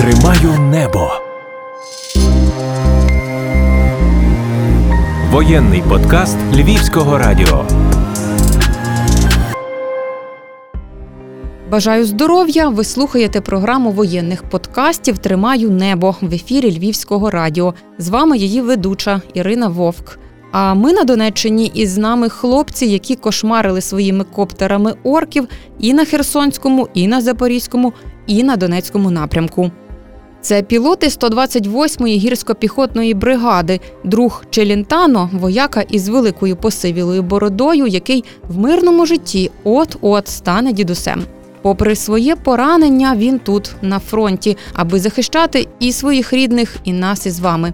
Тримаю небо. Воєнний подкаст Львівського радіо. Бажаю здоров'я! Ви слухаєте програму воєнних подкастів Тримаю небо в ефірі Львівського радіо. З вами її ведуча Ірина Вовк. А ми на Донеччині і з нами хлопці, які кошмарили своїми коптерами орків і на Херсонському, і на Запорізькому, і на Донецькому напрямку. Це пілоти 128-ї гірсько-піхотної бригади, друг Челінтано, вояка із великою посивілою бородою, який в мирному житті от-от стане дідусем. Попри своє поранення, він тут на фронті, аби захищати і своїх рідних, і нас із вами.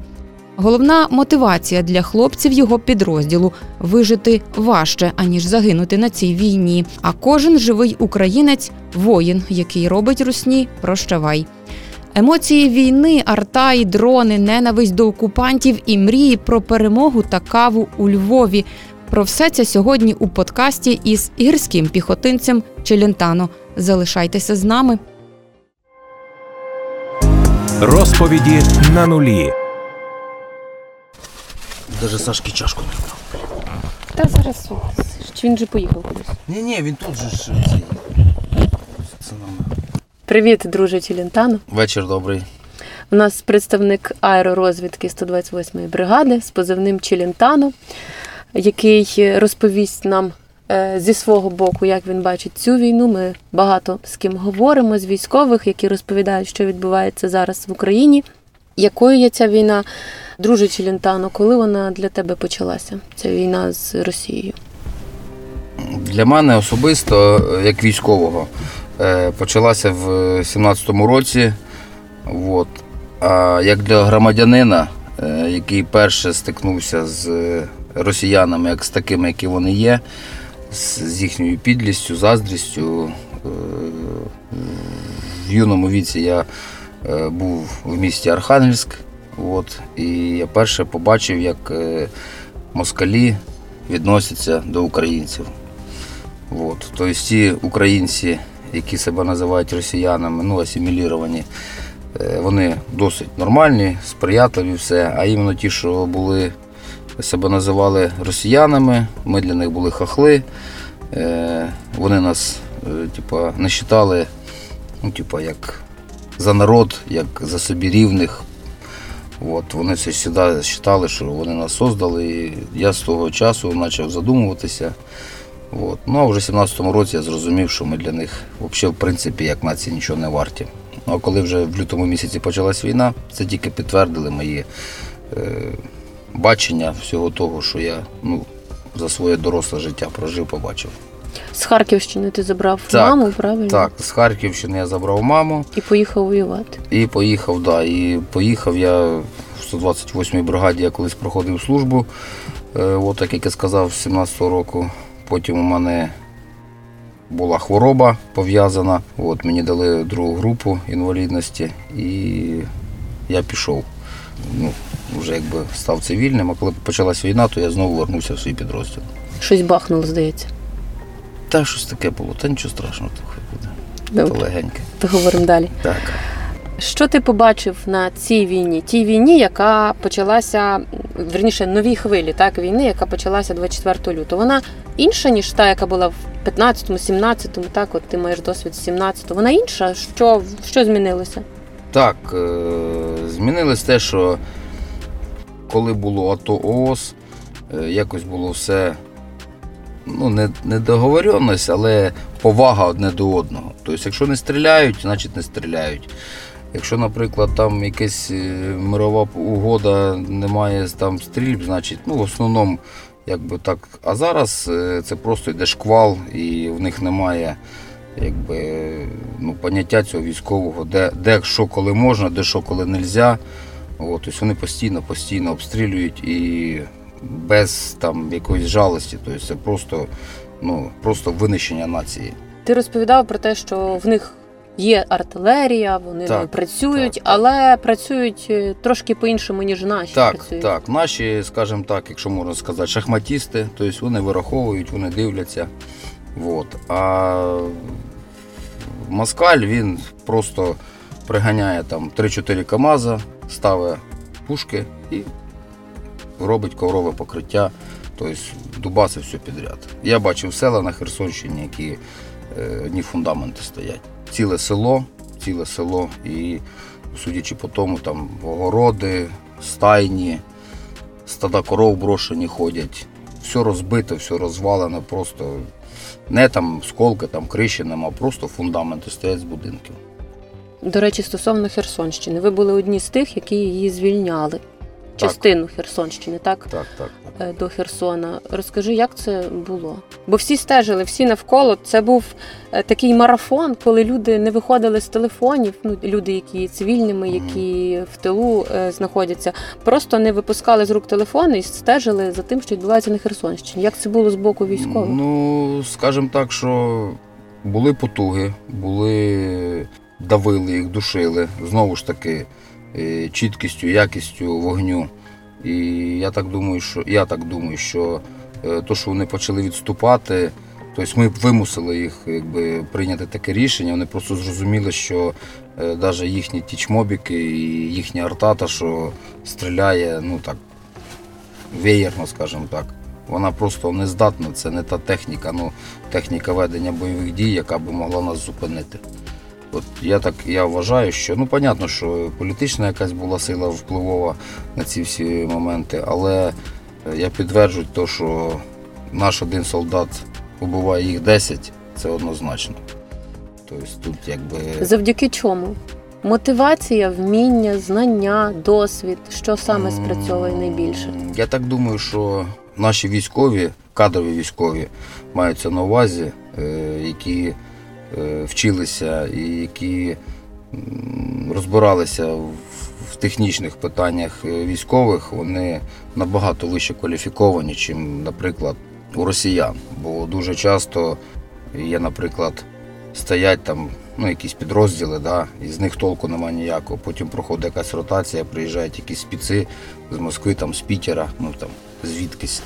Головна мотивація для хлопців його підрозділу вижити важче, аніж загинути на цій війні. А кожен живий українець воїн, який робить русні прощавай. Емоції війни, арта і дрони, ненависть до окупантів і мрії про перемогу та каву у Львові. Про все це сьогодні у подкасті із гірським піхотинцем Челентано. Залишайтеся з нами. Розповіді на нулі. Даже Сашки чашку не вкрав. Та зараз він же поїхав кудись. Ні, ні, він тут же ж. Це нормально. Привіт, друже Челентано. Вечір добрий. У нас представник аеророзвідки 128-ї бригади з позивним Челентано, який розповість нам е, зі свого боку, як він бачить цю війну. Ми багато з ким говоримо з військових, які розповідають, що відбувається зараз в Україні. Якою є ця війна, друже Челентано, коли вона для тебе почалася? Ця війна з Росією? Для мене особисто, як військового, почалася в 17-му році. От. А як для громадянина, е, який перше стикнувся з росіянами, як з такими, які вони є, з їхньою підлістю, заздрістю. е, В юному віці я е, був в місті Архангельськ. От, і я перше побачив, як е, москалі відносяться до українців. От. Тобто ті українці, які себе називають росіянами, ну, асиміліровані, е, вони досить нормальні, сприятливі, все. А іменно ті, що були, себе називали росіянами, ми для них були хахли. Е, Вони нас е, типа, не вважали ну, типа, як за народ, як за собі рівних. От, вони все сюди вважали, що вони нас создали. І я з того часу почав задумуватися. От. Ну а вже в 17-му році я зрозумів, що ми для них взагалі, в принципі, як нації нічого не варті. Ну а коли вже в лютому місяці почалась війна, це тільки підтвердили мої е, бачення всього того, що я ну, за своє доросле життя прожив, побачив. З Харківщини ти забрав Так, маму, правильно? Так, з Харківщини я забрав маму. І поїхав воювати. І поїхав, да. І поїхав я в 128-й бригаді, я колись проходив службу, е, от так як я сказав, з 17-го року. Потім у мене була хвороба пов'язана. От мені дали другу групу інвалідності і я пішов. Ну, вже якби став цивільним, а коли почалась війна, то я знову вернувся в свій підрозділ. Щось бахнуло, здається. Та щось таке було, та нічого страшного, буде. Добре, легеньке. поговоримо далі. Так. Що ти побачив на цій війні? Тій війні, яка почалася, верніше, новій хвилі, так, війни, яка почалася 24 лютого. Вона інша, ніж та, яка була в 15-му, 17-му, так, от ти маєш досвід 17-го. Вона інша? Що, що змінилося? Так, е, змінилось те, що коли було АТО ООС, е, якось було все ну, не, не договоренність, але повага одне до одного. Тобто, якщо не стріляють, значить не стріляють. Якщо, наприклад, там якась е, мирова угода, немає там стрільб, значить, ну, в основному, якби так. А зараз е, це просто йде шквал, і в них немає якби, ну, поняття цього військового, де, де що коли можна, де що коли не можна. От, тобто вони постійно, постійно обстрілюють і без там якоїсь жалості. Тобто це просто, ну, просто винищення нації. Ти розповідав про те, що в них є артилерія, вони Так, працюють, так, так. але працюють е, трошки по-іншому, ніж наші Так, працюють. так. Наші, скажімо так, якщо можна сказати, шахматісти, тобто вони вираховують, вони дивляться. Вот. А Москаль він просто приганяє там 3-4 КАМАЗа, ставить пушки і робить коврове покриття, тобто дубаси все підряд. Я бачив села на Херсонщині, які е, одні фундаменти стоять. Ціле село, ціле село, і судячи по тому, там огороди, стайні, стада коров брошені ходять. Все розбите, все розвалене, просто не там сколки, там криші нема, просто фундаменти стоять з будинків. До речі, стосовно Херсонщини, ви були одні з тих, які її звільняли. Частину Херсонщини, так? Так, так, так. Е, До Херсона. Розкажи, як це було? Бо всі стежили, всі навколо. Це був е, такий марафон, коли люди не виходили з телефонів. Ну, люди, які цивільними, які в тилу е, знаходяться, просто не випускали з рук телефони і стежили за тим, що відбувається на Херсонщині. Як це було з боку військових? Ну, скажімо так, що були потуги, були давили їх, душили. Знову ж таки, чіткістю, якістю вогню. І я так думаю, що я так думаю, що е, то, що вони почали відступати, тобто ми вимусили їх якби, прийняти таке рішення. Вони просто зрозуміли, що навіть їхні тічмобіки і їхня артата, що стріляє, ну так, веєрно, скажімо так. Вона просто не здатна, це не та техніка, ну, техніка ведення бойових дій, яка би могла нас зупинити. От я так я вважаю, що ну понятно, що політична якась була сила впливова на ці всі моменти, але е, я підтверджую те, що наш один солдат убиває їх 10, це однозначно. Тобто тут якби. Завдяки чому? Мотивація, вміння, знання, досвід. Що саме спрацьовує найбільше? Я так думаю, що наші військові, кадрові військові, маються на увазі, е, які вчилися і які розбиралися в, технічних питаннях е, військових, вони набагато вище кваліфіковані, ніж, наприклад, у росіян. Бо дуже часто є, наприклад, стоять там ну, якісь підрозділи, да, і з них толку немає ніякого. Потім проходить якась ротація, приїжджають якісь спіци з Москви, там, з Пітера, ну там звідкись.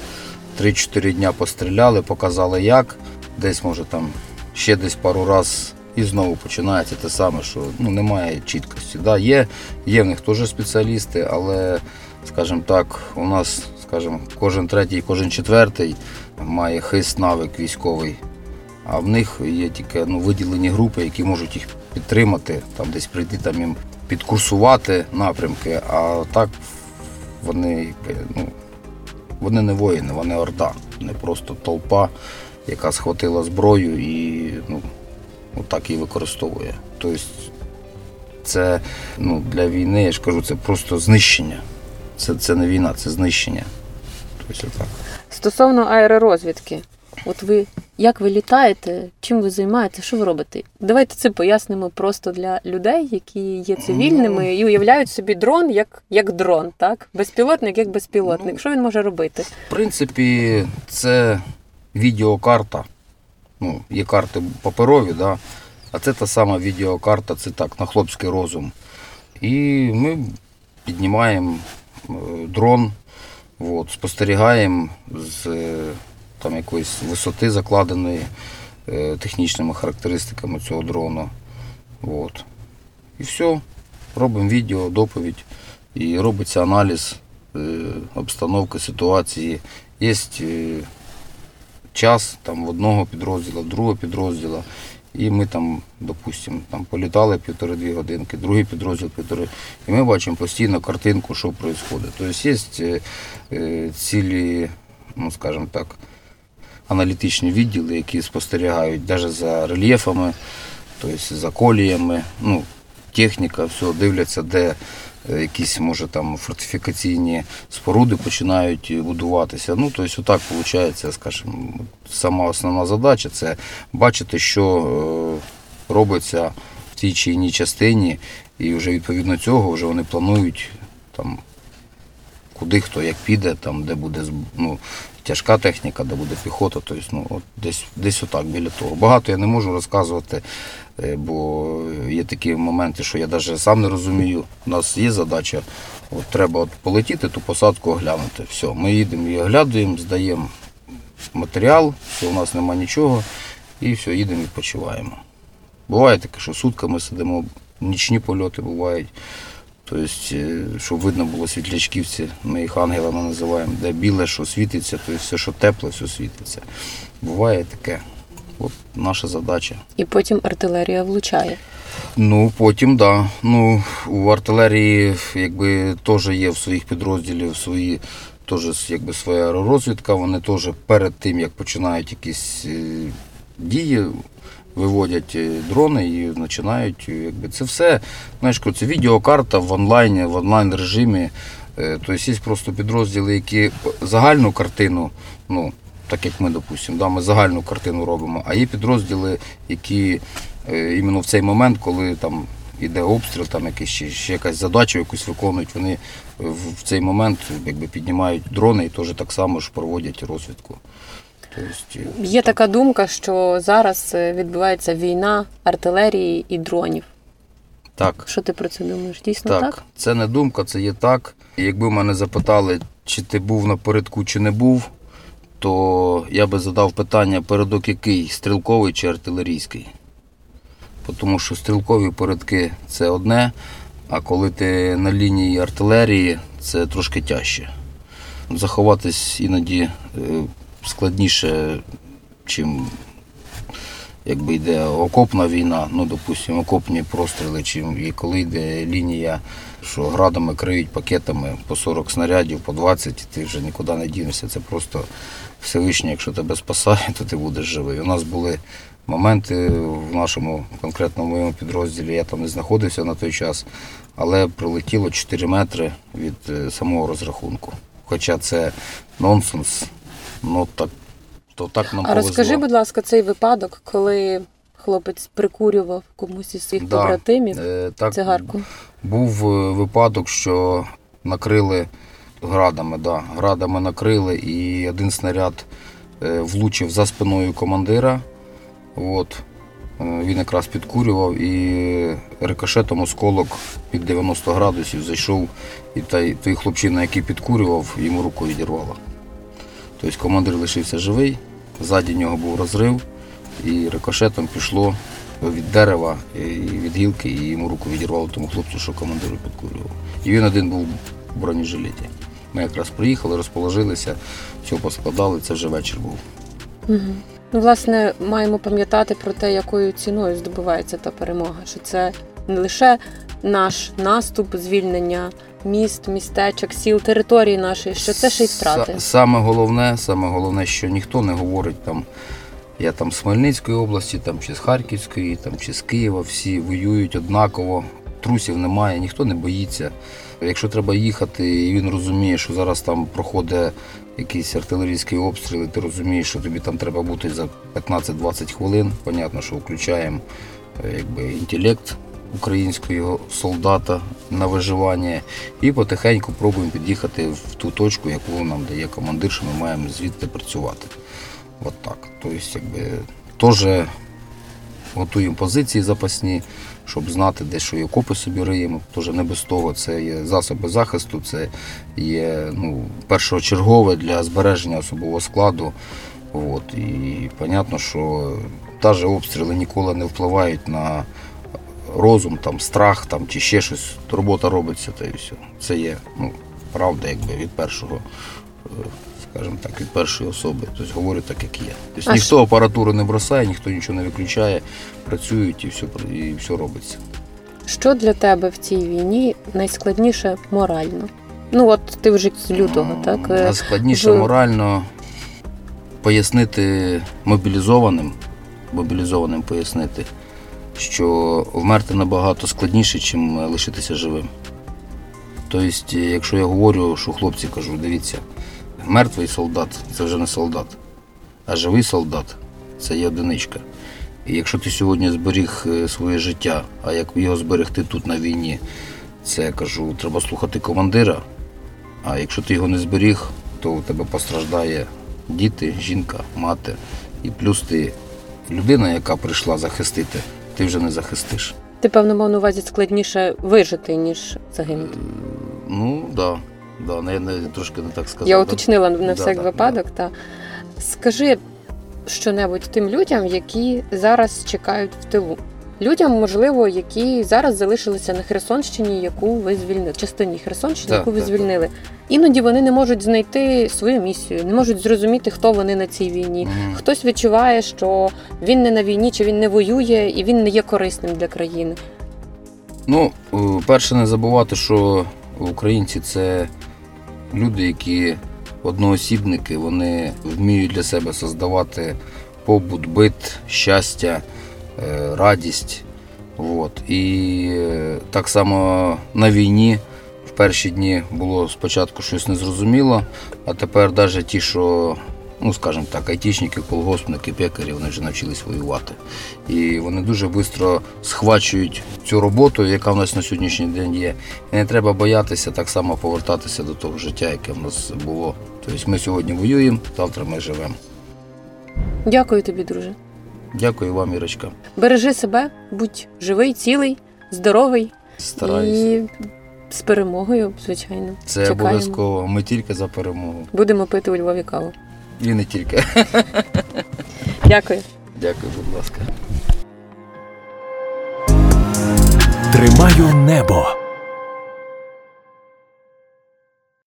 3-4 дня постріляли, показали як, десь може там ще десь пару раз і знову починається те саме, що ну, немає чіткості. Да, є, є в них теж спеціалісти, але, скажімо так, у нас, скажімо, кожен третій, кожен четвертий має хист навик військовий. А в них є тільки ну, виділені групи, які можуть їх підтримати, там десь прийти там їм підкурсувати напрямки, а так вони, ну, вони не воїни, вони орда, не просто толпа, яка схватила зброю і ну, отак її використовує. Тобто це ну, для війни, я ж кажу, це просто знищення. Це, це не війна, це знищення. Тобто так. Стосовно аеророзвідки, от ви як ви літаєте, чим ви займаєтеся, що ви робите? Давайте це пояснимо просто для людей, які є цивільними і уявляють собі дрон як, як дрон, так? Безпілотник як безпілотник. Ну, Що він може робити? В принципі, це відеокарта. Ну, є карти паперові, да? а це та сама відеокарта, це так, на хлопський розум. І ми піднімаємо е, дрон, от, спостерігаємо з е, там, якоїсь висоти закладеної е, технічними характеристиками цього дрону. От. І все. Робимо відео, доповідь і робиться аналіз обстановки, ситуації. Є час там, в одного підрозділу, в другого підрозділу. І ми там, допустимо, там політали півтори-дві годинки, другий підрозділ півтори. І ми бачимо постійно картинку, що відбувається. Тобто є цілі, ну скажімо так, аналітичні відділи, які спостерігають навіть за рельєфами, тобто за коліями, ну, техніка, все, дивляться, де якісь, може, там фортифікаційні споруди починають будуватися. Ну, тобто, отак виходить, скажімо, сама основна задача це бачити, що е, робиться в тій чи іншій частині, і вже відповідно цього вже вони планують там. Куди хто як піде, там, де буде ну, тяжка техніка, де буде піхота, тобто, ну, от десь, десь отак біля того. Багато я не можу розказувати, е, бо є такі моменти, що я навіть сам не розумію. У нас є задача, от треба от полетіти, ту посадку оглянути. Все, ми їдемо і оглядуємо, здаємо матеріал, все, у нас нема нічого, і все, їдемо відпочиваємо. Буває таке, що сутками сидимо нічні польоти бувають. Тобто, е, щоб видно було світлячківці, ми їх ангелами називаємо, де біле, що світиться, тобто все, що тепле, все світиться. Буває таке. От наша задача. І потім артилерія влучає. Ну, потім, так. Да. Ну, у артилерії якби теж є в своїх підрозділів свої, теж якби своя аеророзвідка. Вони теж перед тим, як починають якісь е, дії, виводять е, дрони і починають. е, Якби це все, знаєш, це відеокарта в онлайні, в онлайн режимі. Е, Тобто є просто підрозділи, які загальну картину, ну, так як ми, допустимо, да, ми загальну картину робимо, а є підрозділи, які іменно в цей момент, коли там іде обстріл, там якийсь ще, ще якась задача якусь виконують, вони в цей момент якби, піднімають дрони і теж так само ж проводять розвідку. Тобто, Є така думка, що зараз е, відбувається війна артилерії і дронів. так. Що ти про це думаєш? Дійсно так? Так, це не думка, це є так. Якби мене запитали, чи ти був напередку, чи не був, то я би задав питання, передок який стрілковий чи артилерійський. Тому що стрілкові передки це одне, а коли ти на лінії артилерії, це трошки тяжче. Заховатись іноді е, складніше, чим якби йде окопна війна, ну допустимо, окопні простріли, чим і коли йде лінія, що градами криють пакетами по 40 снарядів, по 20, і ти вже нікуди не дінешся. Це просто Всевишнє, якщо тебе спасає, то ти будеш живий. У нас були моменти в нашому конкретному моєму підрозділі, я там не знаходився на той час, але прилетіло 4 метри від е, самого розрахунку. Хоча це нонсенс, ну так, то так нам А повезло. розкажи, будь ласка, цей випадок, коли хлопець прикурював комусь із своїх Да. побратимів Е, так, цигарку. Був е, випадок, що накрили градами, да, градами накрили, і один снаряд е, влучив за спиною командира. От. Е, Він якраз підкурював і рикошетом осколок під 90 градусів зайшов, і той, той хлопчина, який підкурював, йому руку відірвало. Тобто командир лишився живий, ззаді нього був розрив, і рикошетом пішло від дерева і від гілки, і йому руку відірвало тому хлопцю, що командиру підкурював. І він один був в бронежилеті. Ми якраз приїхали, розположилися, все поскладали, це вже вечір був. Угу. Ну, власне, маємо пам'ятати про те, якою ціною здобувається та перемога. Що це не лише наш наступ, звільнення міст, містечок, сіл, території нашої, що це ще й втрати. Саме головне, саме головне, що ніхто не говорить там. Я там з Хмельницької області, там чи з Харківської, там чи з Києва, всі воюють однаково. Трусів немає, ніхто не боїться. Якщо треба їхати, і він розуміє, що зараз там проходить якийсь артилерійський обстріл, і ти розумієш, що тобі там треба бути за 15-20 хвилин. Понятно, що включаємо е, якби, інтелект українського солдата на виживання і потихеньку пробуємо під'їхати в ту точку, яку нам дає командир, що ми маємо звідти працювати. От так. Тобто, якби теж готуємо позиції запасні, щоб знати, де що і окопи собі риємо. Теж не без того. Це є засоби захисту, це є ну, першочергове для збереження особового складу. От. І понятно, що навіть обстріли ніколи не впливають на розум, там, страх там, чи ще щось. Робота робиться та і все. Це є ну, правда якби, від першого. е, Скажімо так, від першої особи. Тобто говорю так, як є. Тобто ніхто апаратуру не бросає, ніхто нічого не виключає, працюють і все, і все робиться. Що для тебе в цій війні найскладніше морально? Ну, от ти вже з лютого, так? Е, Найскладніше в- морально пояснити мобілізованим, мобілізованим пояснити, що вмерти набагато складніше, ніж лишитися живим. Тобто, якщо я говорю, що хлопці кажу, дивіться, мертвий солдат це вже не солдат, а живий солдат це є одиничка. І якщо ти сьогодні зберіг е, своє життя, а як його зберегти тут на війні, це кажу, треба слухати командира. А якщо ти його не зберіг, то у тебе постраждає діти, жінка, мати. І плюс ти людина, яка прийшла захистити, ти вже не захистиш. Ти, певно, мав на увазі складніше вижити, ніж загинути. Ну, так. Да, да, не, не, трошки не так сказав. Я да. уточнила на всяк да, випадок. Та. Скажи щонебудь тим людям, які зараз чекають в тилу. Людям, можливо, які зараз залишилися на Херсонщині, яку ви звільнили, частині Херсонщини, яку ви звільнили. Іноді вони не можуть знайти свою місію, не можуть зрозуміти, хто вони на цій війні. Хтось відчуває, що він не на війні, чи він не воює, і він не є корисним для країни. Ну, е, перше, не забувати, що українці це люди, які одноосібники, вони вміють для себе создавати побут, бит, щастя, радість. От. І е, так само на війні в перші дні було спочатку щось незрозуміло, а тепер навіть ті, що, ну скажімо так, айтішники, колгоспники, пекарі, вони вже навчились воювати. І вони дуже швидко схвачують цю роботу, яка в нас на сьогоднішній день є. І не треба боятися так само повертатися до того життя, яке в нас було. Тобто ми сьогодні воюємо, завтра ми живемо. Дякую тобі, друже. Дякую вам, Ірочка. Бережи себе, будь живий, цілий, здоровий Стараюся. і з перемогою, звичайно. Це чекаємо. обов'язково. Ми тільки за перемогу. Будемо пити у Львові каву. І не тільки. Дякую. Дякую, будь ласка. Тримаю небо.